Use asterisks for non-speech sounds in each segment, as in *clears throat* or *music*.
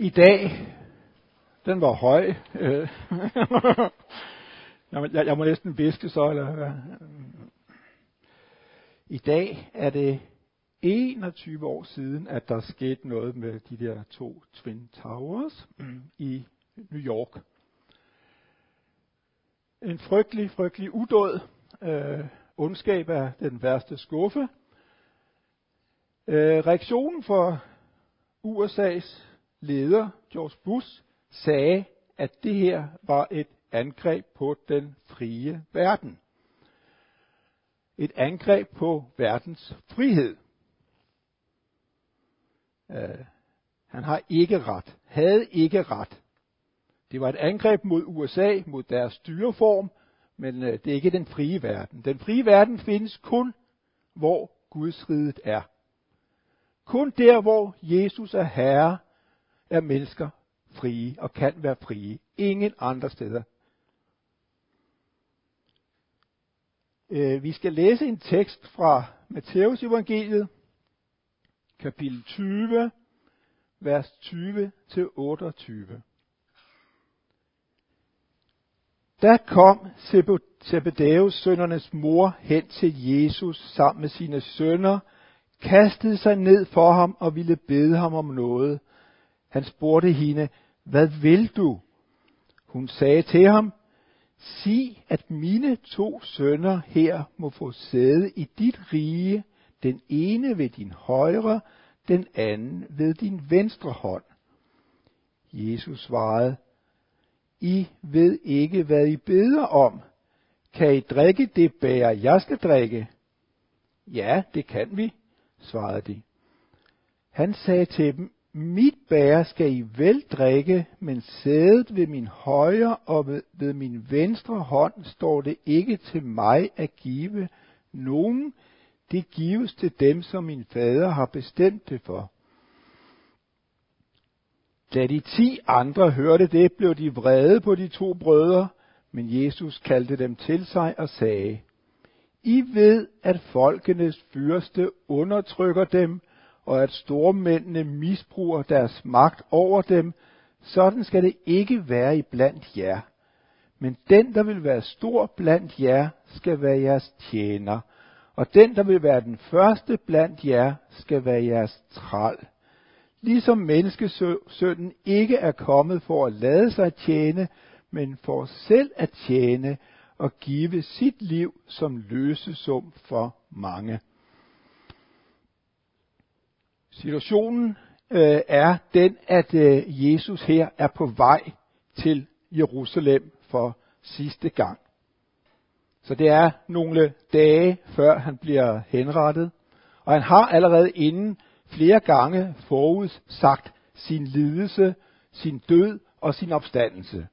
I dag, den var høj. Øh. *laughs* Jeg, jeg, jeg må næsten viske så. Eller, hvad? I dag er det 21 år siden, at der skete noget med de der to Twin Towers mm, i New York. En frygtelig, frygtelig udåd. Øh, ondskab er den værste skuffe. Øh, reaktionen for USA's leder, George Bush, sagde, at det her var et angreb på den frie verden. Et angreb på verdens frihed. Øh, han har ikke ret. Havde ikke ret. Det var et angreb mod USA, mod deres styreform, men øh, det er ikke den frie verden. Den frie verden findes kun, hvor Guds riget er. Kun der, hvor Jesus er herre, er mennesker frie og kan være frie. Ingen andre steder. Øh, vi skal læse en tekst fra Matteus evangeliet, kapitel 20, vers 20 til 28. Da kom Zebedeus sønnernes mor hen til Jesus sammen med sine sønner, kastede sig ned for ham og ville bede ham om noget. Han spurgte hende, hvad vil du? Hun sagde til ham, sig, at mine to sønner her må få sæde i dit rige, den ene ved din højre, den anden ved din venstre hånd. Jesus svarede, I ved ikke, hvad I beder om. Kan I drikke det bære, jeg skal drikke? Ja, det kan vi, svarede de. Han sagde til dem, mit bære skal I vel drikke, men sædet ved min højre og ved, ved min venstre hånd står det ikke til mig at give nogen. Det gives til dem, som min fader har bestemt det for. Da de ti andre hørte det, blev de vrede på de to brødre, men Jesus kaldte dem til sig og sagde, I ved, at folkenes fyrste undertrykker dem, og at stormændene misbruger deres magt over dem, sådan skal det ikke være i blandt jer. Men den, der vil være stor blandt jer, skal være jeres tjener, og den, der vil være den første blandt jer, skal være jeres træl. Ligesom menneskesønnen ikke er kommet for at lade sig tjene, men for selv at tjene og give sit liv som løsesum for mange. Situationen øh, er den, at øh, Jesus her er på vej til Jerusalem for sidste gang. Så det er nogle dage før han bliver henrettet, og han har allerede inden flere gange forudsagt sin lidelse, sin død og sin opstandelse.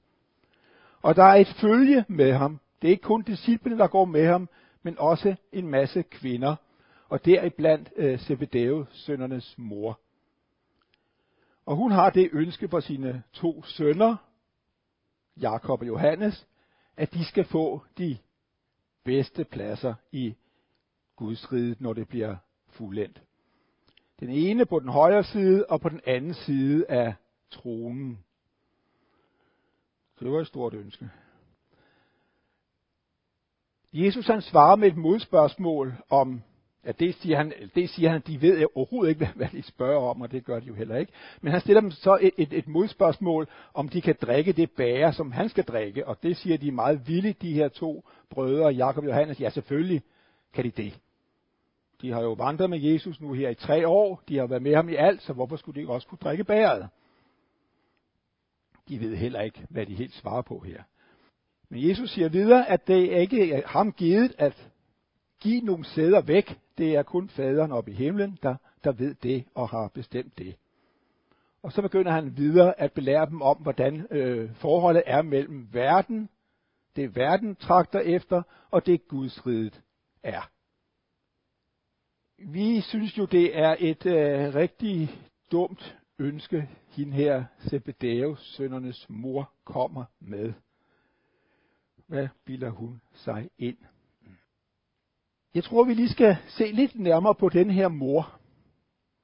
Og der er et følge med ham. Det er ikke kun disciplene, der går med ham, men også en masse kvinder, og deriblandt øh, Zebedeus sønnernes mor. Og hun har det ønske for sine to sønner, Jakob og Johannes, at de skal få de bedste pladser i Guds rige, når det bliver fuldendt. Den ene på den højre side, og på den anden side af tronen. Så det var et stort ønske. Jesus han svarer med et modspørgsmål om, at det siger han, det siger han, de ved overhovedet ikke, *laughs* hvad de spørger om, og det gør de jo heller ikke. Men han stiller dem så et, et, et modspørgsmål, om de kan drikke det bære, som han skal drikke, og det siger de meget villigt, de her to brødre, Jakob og Johannes. Ja, selvfølgelig kan de det. De har jo vandret med Jesus nu her i tre år, de har været med ham i alt, så hvorfor skulle de ikke også kunne drikke bæret? De ved heller ikke, hvad de helt svarer på her. Men Jesus siger videre, at det ikke er ham givet at give nogle sæder væk. Det er kun faderen oppe i himlen, der, der ved det og har bestemt det. Og så begynder han videre at belære dem om, hvordan øh, forholdet er mellem verden, det verden trakter efter, og det Guds riget er. Vi synes jo, det er et øh, rigtig dumt ønske, hende her Zebedeus, søndernes mor, kommer med. Hvad bilder hun sig ind? Jeg tror, vi lige skal se lidt nærmere på den her mor.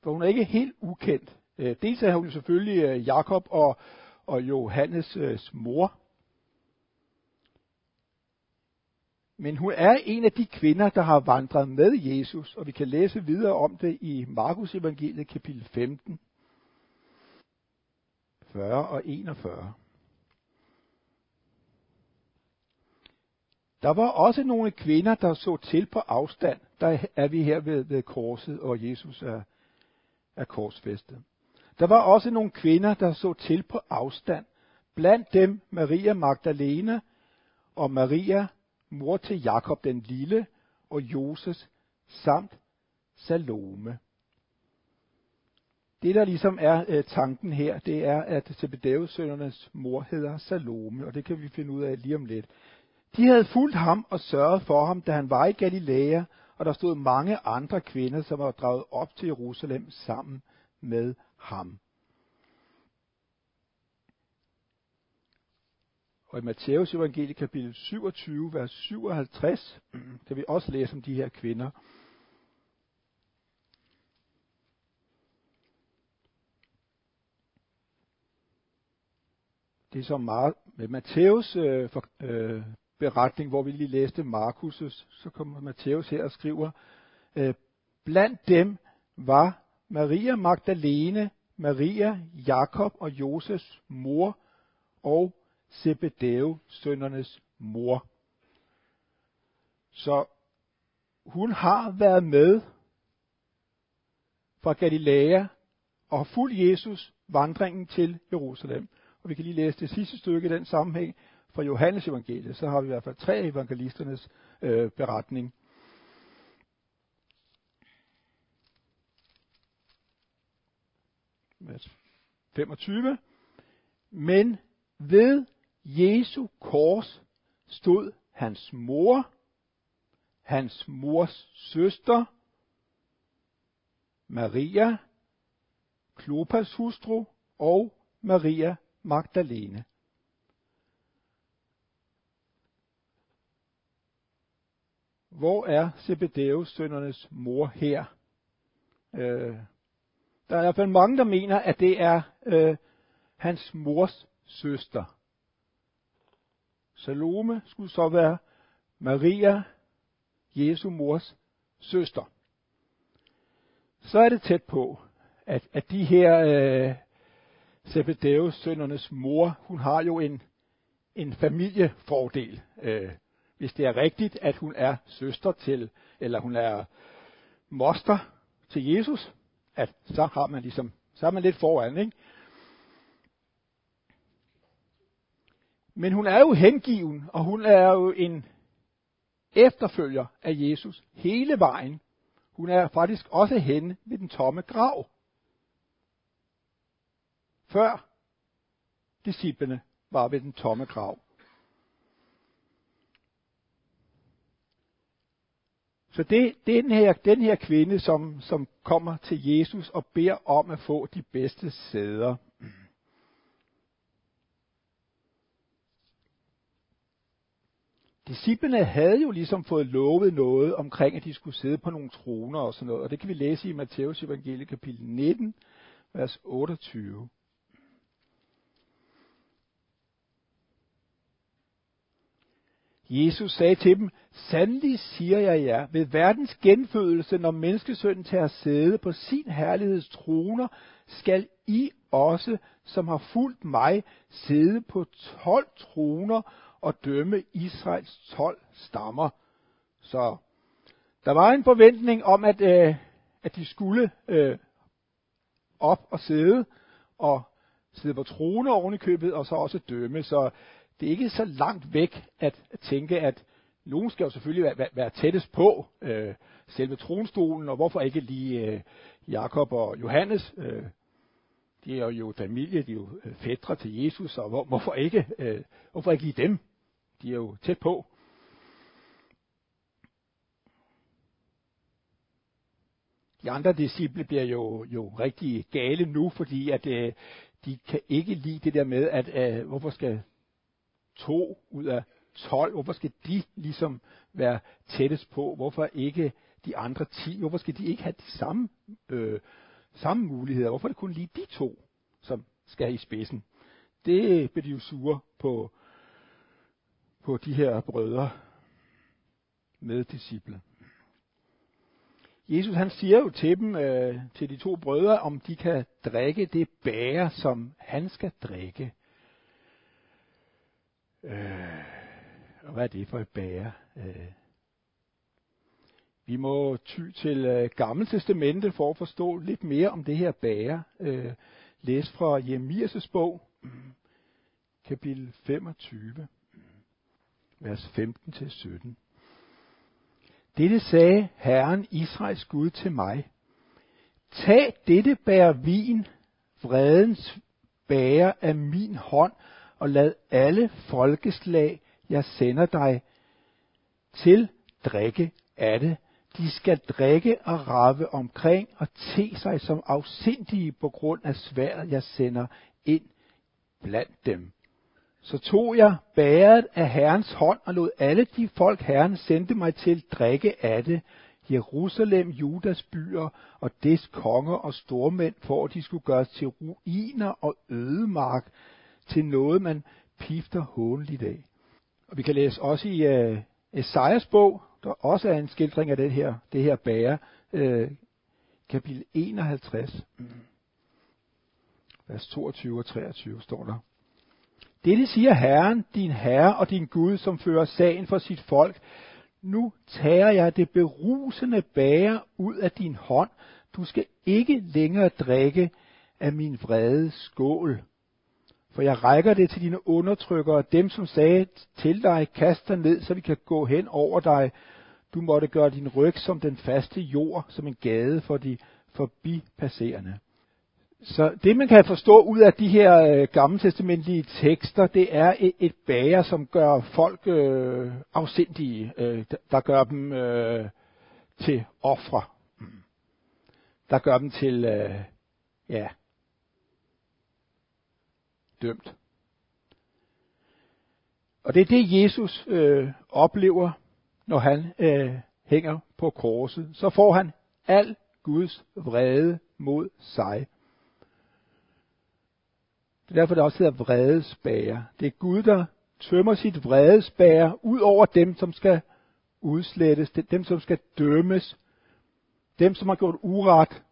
For hun er ikke helt ukendt øh, dels er hun selvfølgelig øh, Jakob og, og Johannes øh, mor. Men hun er en af de kvinder, der har vandret med Jesus, og vi kan læse videre om det i Markus evangeliet kapitel 15, 40 og 41. Der var også nogle kvinder, der så til på afstand. Der er vi her ved, ved korset, og Jesus er, er korsfæstet. Der var også nogle kvinder, der så til på afstand. Blandt dem Maria Magdalena og Maria, mor til Jakob den Lille og Joses, samt Salome. Det, der ligesom er øh, tanken her, det er, at Zebedeus sønnernes mor hedder Salome, og det kan vi finde ud af lige om lidt. De havde fulgt ham og sørget for ham, da han var i Galilea, og der stod mange andre kvinder, som var draget op til Jerusalem sammen med ham. Og i Matthæus evangelie kapitel 27, vers 57, *clears throat* kan vi også læse om de her kvinder. Det er så meget med Matthæus øh, for, øh, beretning, hvor vi lige læste Markus, så kommer Matthæus her og skriver, øh, blandt dem var Maria Magdalene, Maria, Jakob og Joses mor og Zebedeo søndernes mor. Så hun har været med fra Galilea og har fulgt Jesus vandringen til Jerusalem. Og vi kan lige læse det sidste stykke i den sammenhæng fra Johannes evangeliet. Så har vi i hvert fald tre af evangelisternes øh, beretning. 25. Men ved Jesu kors stod hans mor, hans mors søster, Maria, Klopas hustru og Maria Magdalene. Hvor er Zebedeus sønnernes mor her? Øh, der er i hvert fald mange, der mener, at det er øh, hans mors søster. Salome skulle så være Maria, Jesu mors søster. Så er det tæt på, at, at de her øh, Zebedeus sønnernes mor, hun har jo en, en familiefordel. Øh, hvis det er rigtigt, at hun er søster til, eller hun er moster til Jesus, at så har man ligesom, så er man lidt foran, ikke? Men hun er jo hengiven, og hun er jo en efterfølger af Jesus hele vejen. Hun er faktisk også henne ved den tomme grav. Før disciplene var ved den tomme grav. Så det, det er den her, den her kvinde, som, som kommer til Jesus og beder om at få de bedste sæder. Disciplene havde jo ligesom fået lovet noget omkring, at de skulle sidde på nogle troner og sådan noget, og det kan vi læse i Matteus evangelie kapitel 19, vers 28. Jesus sagde til dem, Sandelig siger jeg jer, ved verdens genfødelse, når menneskesønnen tager sæde på sin herligheds troner, skal I også, som har fulgt mig, sidde på tolv troner og dømme Israels tolv stammer. Så der var en forventning om, at, øh, at de skulle øh, op og sidde, og sidde på troner oven i købet, og så også dømme. Så det er ikke så langt væk at tænke, at nogen skal jo selvfølgelig være, være tættest på øh, selve tronstolen, og hvorfor ikke lige øh, Jakob og Johannes? Øh, de er jo familie, de er jo øh, fædre til Jesus, og hvor, hvorfor, ikke, øh, hvorfor ikke lige dem? De er jo tæt på. De andre disciple bliver jo, jo rigtig gale nu, fordi at øh, de kan ikke lide det der med, at øh, hvorfor skal to ud af 12, hvorfor skal de ligesom være tættest på? Hvorfor ikke de andre 10? Hvorfor skal de ikke have de samme øh, samme muligheder. Hvorfor er det kun lige de to, som skal i spidsen? Det bliver de jo sure på, på de her brødre med disciple. Jesus han siger jo til dem, øh, til de to brødre, om de kan drikke det bære, som han skal drikke. Øh, og hvad er det for et bære? Øh, vi må ty til øh, Gamle Testamente for at forstå lidt mere om det her bære. Øh, læs fra Jeremias' bog, kapitel 25, vers 15-17. Dette sagde Herren Israels Gud til mig. Tag dette bær vin, vredens bære af min hånd, og lad alle folkeslag, jeg sender dig, til drikke af det. De skal drikke og rave omkring og te sig som afsindige på grund af sværet, jeg sender ind blandt dem. Så tog jeg bæret af Herrens hånd og lod alle de folk, Herren sendte mig til, drikke af det. Jerusalem, Judas byer og des konger og stormænd, for at de skulle gøres til ruiner og ødemark, til noget, man pifter hånligt af. Og vi kan læse også i uh, Esajas bog, der også er en skildring af det her, det her bære, uh, øh, kapitel 51, vers 22 og 23 står der. Dette siger Herren, din Herre og din Gud, som fører sagen for sit folk. Nu tager jeg det berusende bære ud af din hånd. Du skal ikke længere drikke af min vrede skål. For jeg rækker det til dine undertrykkere, dem som sagde til dig, kast dig ned, så vi kan gå hen over dig. Du måtte gøre din ryg som den faste jord, som en gade for de forbipasserende. Så det, man kan forstå ud af de her øh, gammeltestamentlige tekster, det er et, et bager, som gør folk øh, afsindige, øh, der gør dem øh, til ofre. Mm. Der gør dem til, øh, ja, dømt. Og det er det, Jesus øh, oplever, når han øh, hænger på korset. Så får han al Guds vrede mod sig. Det er derfor, det også hedder vredesbæger. Det er Gud, der tømmer sit vredesbæger ud over dem, som skal udslettes, dem, som skal dømmes, dem, som har gjort uret,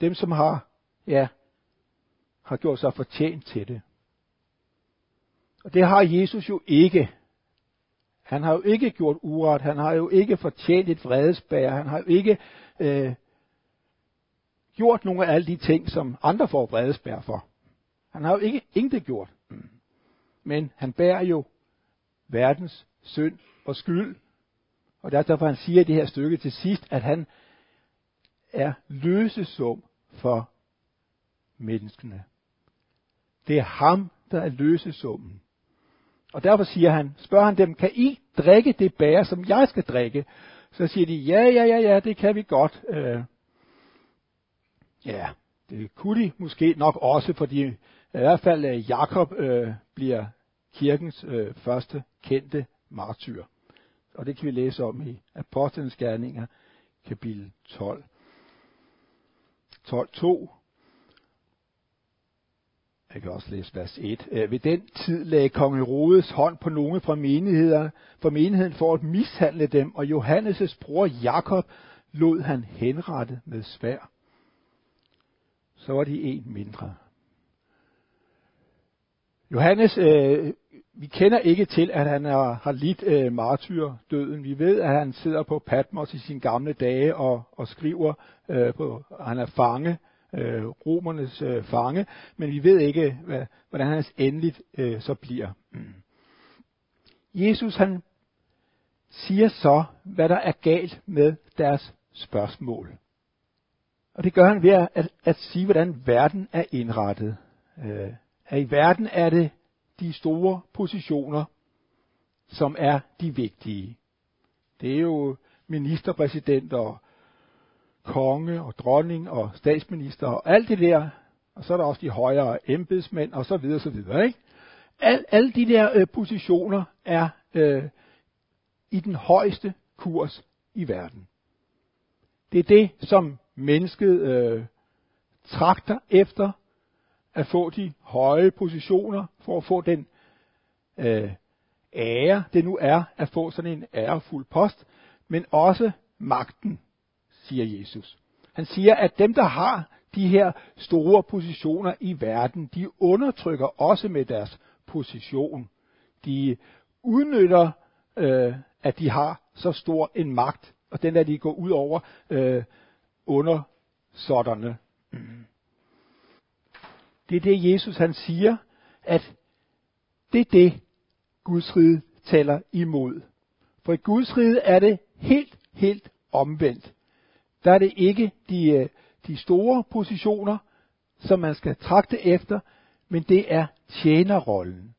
dem, som har, ja, har gjort sig fortjent til det. Og det har Jesus jo ikke. Han har jo ikke gjort uret, han har jo ikke fortjent et vredesbær, han har jo ikke øh, gjort nogle af alle de ting, som andre får vredesbær for. Han har jo ikke intet gjort. Men han bærer jo verdens synd og skyld. Og det er derfor, han siger i det her stykke til sidst, at han er løsesum for menneskene. Det er ham, der er løsesummen. Og derfor siger han, spørger han dem, kan I drikke det bære, som jeg skal drikke? Så siger de, ja, ja, ja, ja, det kan vi godt. Øh, ja, det kunne de måske nok også, fordi i hvert fald øh, Jakob øh, bliver kirkens øh, første kendte martyr. Og det kan vi læse om i Apostlenes Gerninger, kapitel 12. 12.2. Jeg kan også læse vers 1. Øh, ved den tid lagde kong Herodes hånd på nogle fra, menigheder, fra menigheden for at mishandle dem, og Johannes' bror Jakob lod han henrette med svær så var de en mindre. Johannes, øh, vi kender ikke til, at han er, har lidt øh, martyrdøden. Vi ved, at han sidder på Patmos i sine gamle dage og, og skriver øh, på, at han er fange, øh, romernes øh, fange, men vi ved ikke, hvad, hvordan hans endeligt øh, så bliver. Mm. Jesus han siger så, hvad der er galt med deres spørgsmål. Og det gør han ved at, at sige, hvordan verden er indrettet. Øh, at i verden er det de store positioner, som er de vigtige. Det er jo ministerpræsidenter, og konge og dronning og statsminister og alt det der. Og så er der også de højere embedsmænd og så videre, så videre. Ikke? Al, alle de der øh, positioner er øh, i den højeste kurs i verden. Det er det, som mennesket øh, trakter efter at få de høje positioner, for at få den øh, ære, det nu er at få sådan en ærefuld post, men også magten, siger Jesus. Han siger, at dem, der har de her store positioner i verden, de undertrykker også med deres position. De udnytter, øh, at de har så stor en magt, og den der de går ud over øh, under sådanne. Det er det, Jesus han siger, at det er det, Guds rige taler imod. For i Guds rige er det helt, helt omvendt. Der er det ikke de, øh, de store positioner, som man skal trakte efter, men det er tjenerrollen.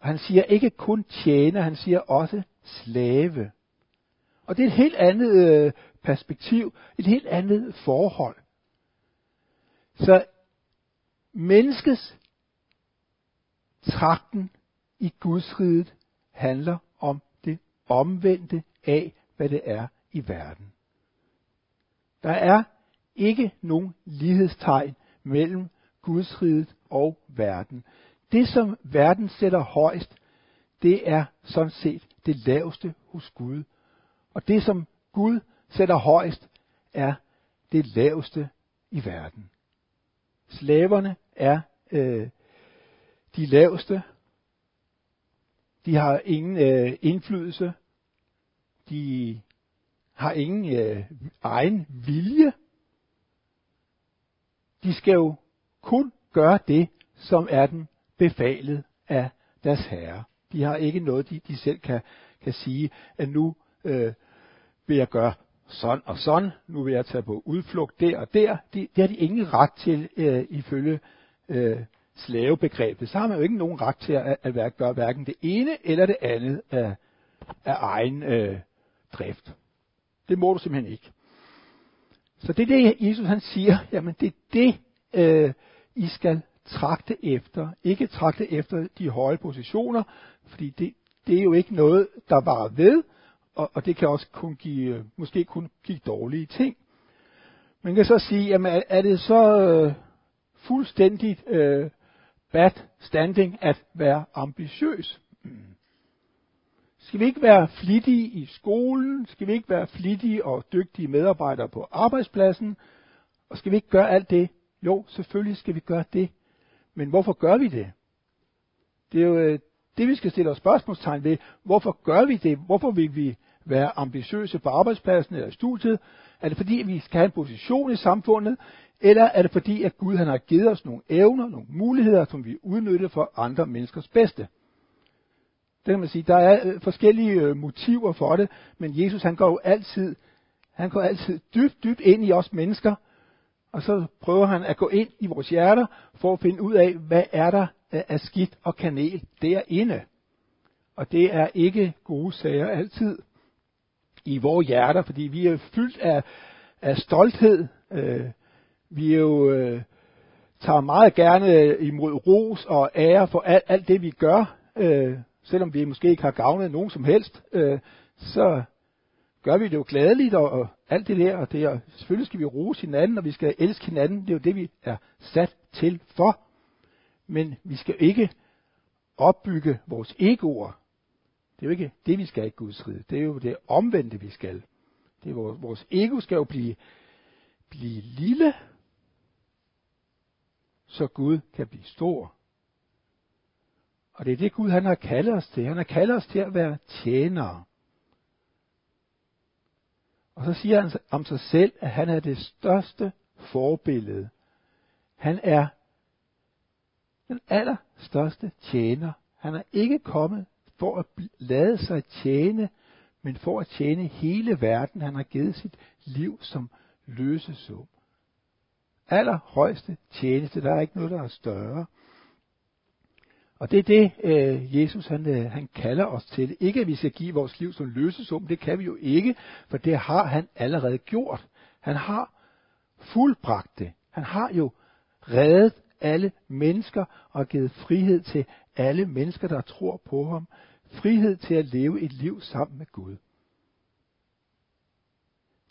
Og han siger ikke kun tjener, han siger også slave. Og det er et helt andet øh, perspektiv, et helt andet forhold. Så menneskets trakten i Guds riget handler om det omvendte af, hvad det er i verden. Der er ikke nogen lighedstegn mellem Guds riget og verden. Det, som verden sætter højst, det er sådan set det laveste hos Gud. Og det, som Gud sætter højst, er det laveste i verden. Slaverne er øh, de laveste. De har ingen øh, indflydelse. De har ingen øh, egen vilje. De skal jo kun gøre det, som er den befalet af deres herre. De har ikke noget, de, de selv kan, kan sige, at nu øh, vil jeg gøre sådan og sådan, nu vil jeg tage på udflugt der og der. Det, det har de ingen ret til øh, ifølge øh, slavebegrebet. Så har man jo ikke nogen ret til at, at, at gøre hverken det ene eller det andet af, af egen øh, drift. Det må du simpelthen ikke. Så det er det, Jesus han siger, jamen det er det, øh, I skal trakte efter. Ikke trakte efter de høje positioner, fordi det, det er jo ikke noget, der var ved, og, og det kan også kun give, øh, måske kun give dårlige ting. Man kan så sige, jamen er, er det så øh, fuldstændigt øh, bad standing at være ambitiøs? Mm. Skal vi ikke være flittige i skolen? Skal vi ikke være flittige og dygtige medarbejdere på arbejdspladsen? Og skal vi ikke gøre alt det? Jo, selvfølgelig skal vi gøre det. Men hvorfor gør vi det? Det er jo øh, det, vi skal stille os spørgsmålstegn ved. Hvorfor gør vi det? Hvorfor vil vi være ambitiøse på arbejdspladsen eller studiet? Er det fordi, at vi skal have en position i samfundet? Eller er det fordi, at Gud han har givet os nogle evner, nogle muligheder, som vi udnytter for andre menneskers bedste? Det kan man sige. Der er øh, forskellige øh, motiver for det, men Jesus han går jo altid, han går altid dybt, dybt ind i os mennesker, og så prøver han at gå ind i vores hjerter for at finde ud af, hvad er der af skidt og kanel derinde. Og det er ikke gode sager altid i vores hjerter, fordi vi er fyldt af, af stolthed. Øh, vi er jo øh, tager meget gerne øh, imod ros og ære for alt, alt det, vi gør. Øh, selvom vi måske ikke har gavnet nogen som helst, øh, så gør vi det jo gladeligt og, og alt det der. Og det er, selvfølgelig skal vi rose hinanden, og vi skal elske hinanden. Det er jo det, vi er sat til for. Men vi skal ikke opbygge vores egoer. Det er jo ikke det, vi skal i Guds rige. Det er jo det omvendte, vi skal. Det er vores, vores ego skal jo blive, blive lille, så Gud kan blive stor. Og det er det Gud, han har kaldet os til. Han har kaldet os til at være tjenere. Og så siger han om sig selv, at han er det største forbillede. Han er den allerstørste tjener. Han er ikke kommet for at lade sig tjene, men for at tjene hele verden. Han har givet sit liv som løsesum. Allerhøjeste tjeneste, der er ikke noget, der er større. Og det er det, øh, Jesus han, øh, han kalder os til. Ikke at vi skal give vores liv som løsesum, det kan vi jo ikke, for det har han allerede gjort. Han har fuldbragt det. Han har jo reddet alle mennesker og givet frihed til alle mennesker, der tror på ham. Frihed til at leve et liv sammen med Gud.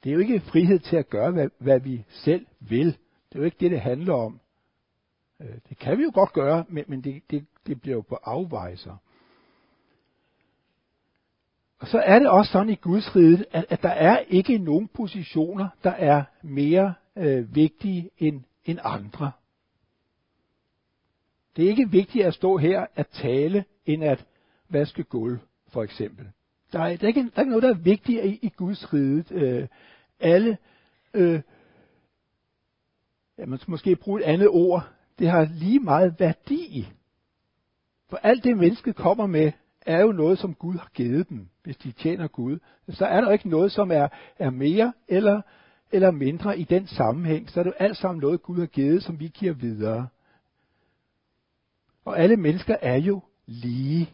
Det er jo ikke frihed til at gøre, hvad, hvad vi selv vil. Det er jo ikke det, det handler om. Øh, det kan vi jo godt gøre, men, men det, det, det bliver jo på afvejser. Og så er det også sådan i Guds rige, at, at der er ikke nogen positioner, der er mere øh, vigtige end, end andre. Det er ikke vigtigt at stå her at tale, end at vaske gulv, for eksempel. Der er, der er, ikke, der er ikke noget, der er vigtigere i, i Guds rige. Øh, alle, øh, ja, man skal måske bruge et andet ord, det har lige meget værdi. For alt det mennesket kommer med, er jo noget, som Gud har givet dem, hvis de tjener Gud. Så er der ikke noget, som er, er mere eller, eller mindre i den sammenhæng. Så er det jo alt sammen noget, Gud har givet, som vi giver videre. Og alle mennesker er jo lige.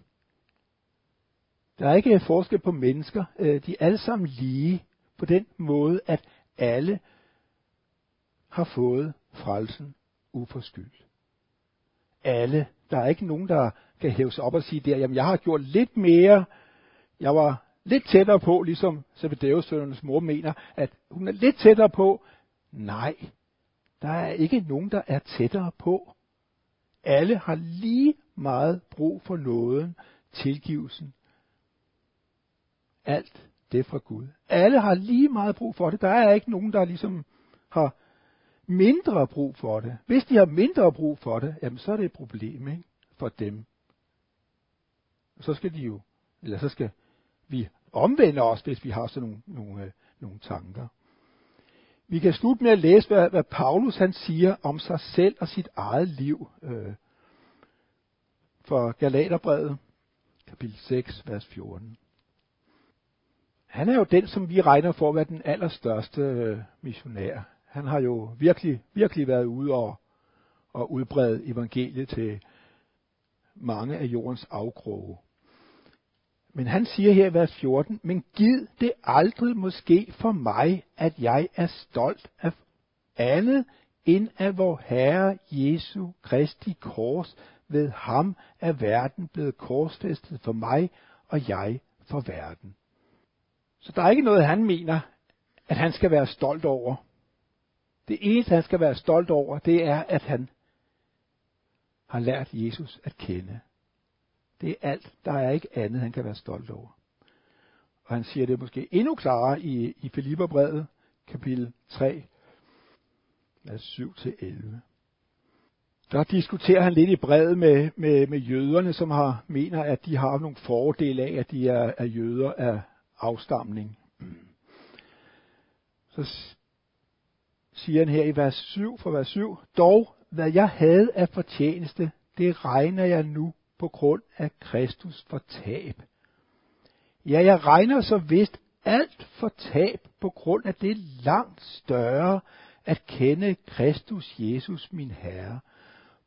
Der er ikke forskel på mennesker. Øh, de er alle sammen lige på den måde, at alle har fået frelsen uforskyldt. Alle. Der er ikke nogen, der kan hæve sig op og sige der, jamen jeg har gjort lidt mere, jeg var lidt tættere på, ligesom Zebedeus mor mener, at hun er lidt tættere på. Nej, der er ikke nogen, der er tættere på. Alle har lige meget brug for nåden, tilgivelsen. Alt det fra Gud. Alle har lige meget brug for det. Der er ikke nogen, der ligesom har mindre brug for det. Hvis de har mindre brug for det, jamen så er det et problem ikke? for dem. Så skal de jo, eller så skal vi omvende os, hvis vi har sådan nogle, nogle, øh, nogle tanker. Vi kan slutte med at læse, hvad, hvad Paulus han siger om sig selv og sit eget liv. Øh, for Galaterbrevet, kapitel 6, vers 14. Han er jo den, som vi regner for at være den allerstørste øh, missionær. Han har jo virkelig, virkelig været ude og, og udbrede evangeliet til mange af jordens afkroge. Men han siger her i vers 14, men giv det aldrig måske for mig, at jeg er stolt af andet end af vor Herre Jesu Kristi kors. Ved ham er verden blevet korsfæstet for mig, og jeg for verden. Så der er ikke noget, han mener, at han skal være stolt over. Det eneste, han skal være stolt over, det er, at han har lært Jesus at kende. Det er alt. Der er ikke andet, han kan være stolt over. Og han siger det måske endnu klarere i, i Filipperbrevet, kapitel 3, vers 7-11. Der diskuterer han lidt i brevet med, med, med jøderne, som har, mener, at de har nogle fordele af, at de er, er jøder af afstamning. Så siger han her i vers 7, for vers 7, dog hvad jeg havde af fortjeneste, det regner jeg nu på grund af Kristus for tab. Ja, jeg regner så vist alt for tab på grund af det langt større at kende Kristus Jesus min Herre.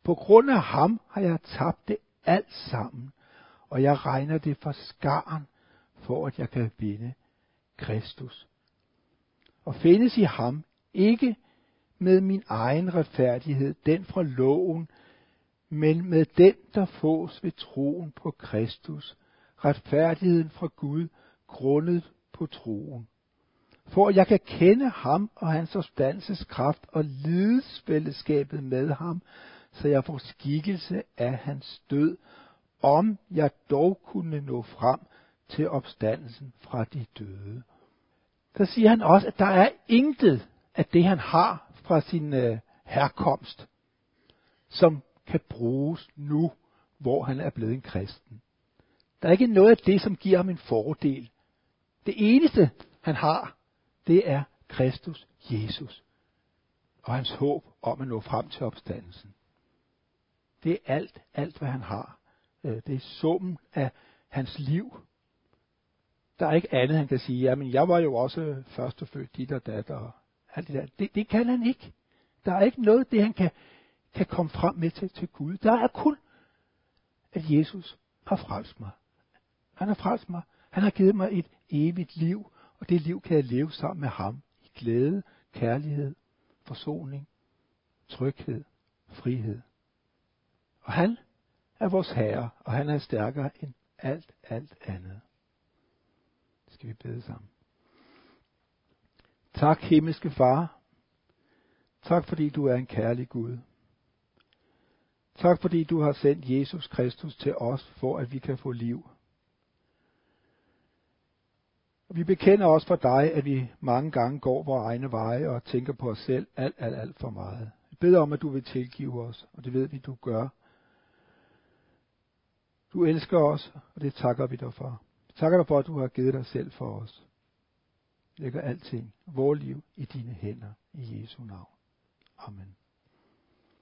På grund af ham har jeg tabt det alt sammen, og jeg regner det for skaren, for at jeg kan vinde Kristus. Og findes i ham ikke med min egen retfærdighed, den fra loven, men med den, der fås ved troen på Kristus, retfærdigheden fra Gud, grundet på troen. For jeg kan kende ham og hans opstandelseskraft og lidesfællesskabet med ham, så jeg får skikkelse af hans død, om jeg dog kunne nå frem til opstandelsen fra de døde. Så siger han også, at der er intet af det, han har fra sin øh, herkomst, som kan bruges nu, hvor han er blevet en kristen. Der er ikke noget af det, som giver ham en fordel. Det eneste, han har, det er Kristus Jesus og hans håb om at nå frem til opstandelsen. Det er alt, alt hvad han har. Øh, det er summen af hans liv. Der er ikke andet, han kan sige, jamen jeg var jo også førstefødt dit og datter. Alt det, der. Det, det kan han ikke. Der er ikke noget, det han kan kan komme frem med til, til Gud. Der er kun, at Jesus har frelst mig. Han har frelst mig. Han har givet mig et evigt liv, og det liv kan jeg leve sammen med ham i glæde, kærlighed, forsoning, tryghed, frihed. Og han er vores Herre, og han er stærkere end alt, alt andet. Skal vi bede sammen. Tak, himmelske Far. Tak, fordi du er en kærlig Gud. Tak, fordi du har sendt Jesus Kristus til os, for at vi kan få liv. Og vi bekender også for dig, at vi mange gange går vores egne veje og tænker på os selv alt, alt, alt for meget. Vi beder om, at du vil tilgive os, og det ved vi, du gør. Du elsker os, og det takker vi dig for. Vi takker dig for, at du har givet dig selv for os. Lægger alting, vores liv, i dine hænder, i Jesu navn. Amen.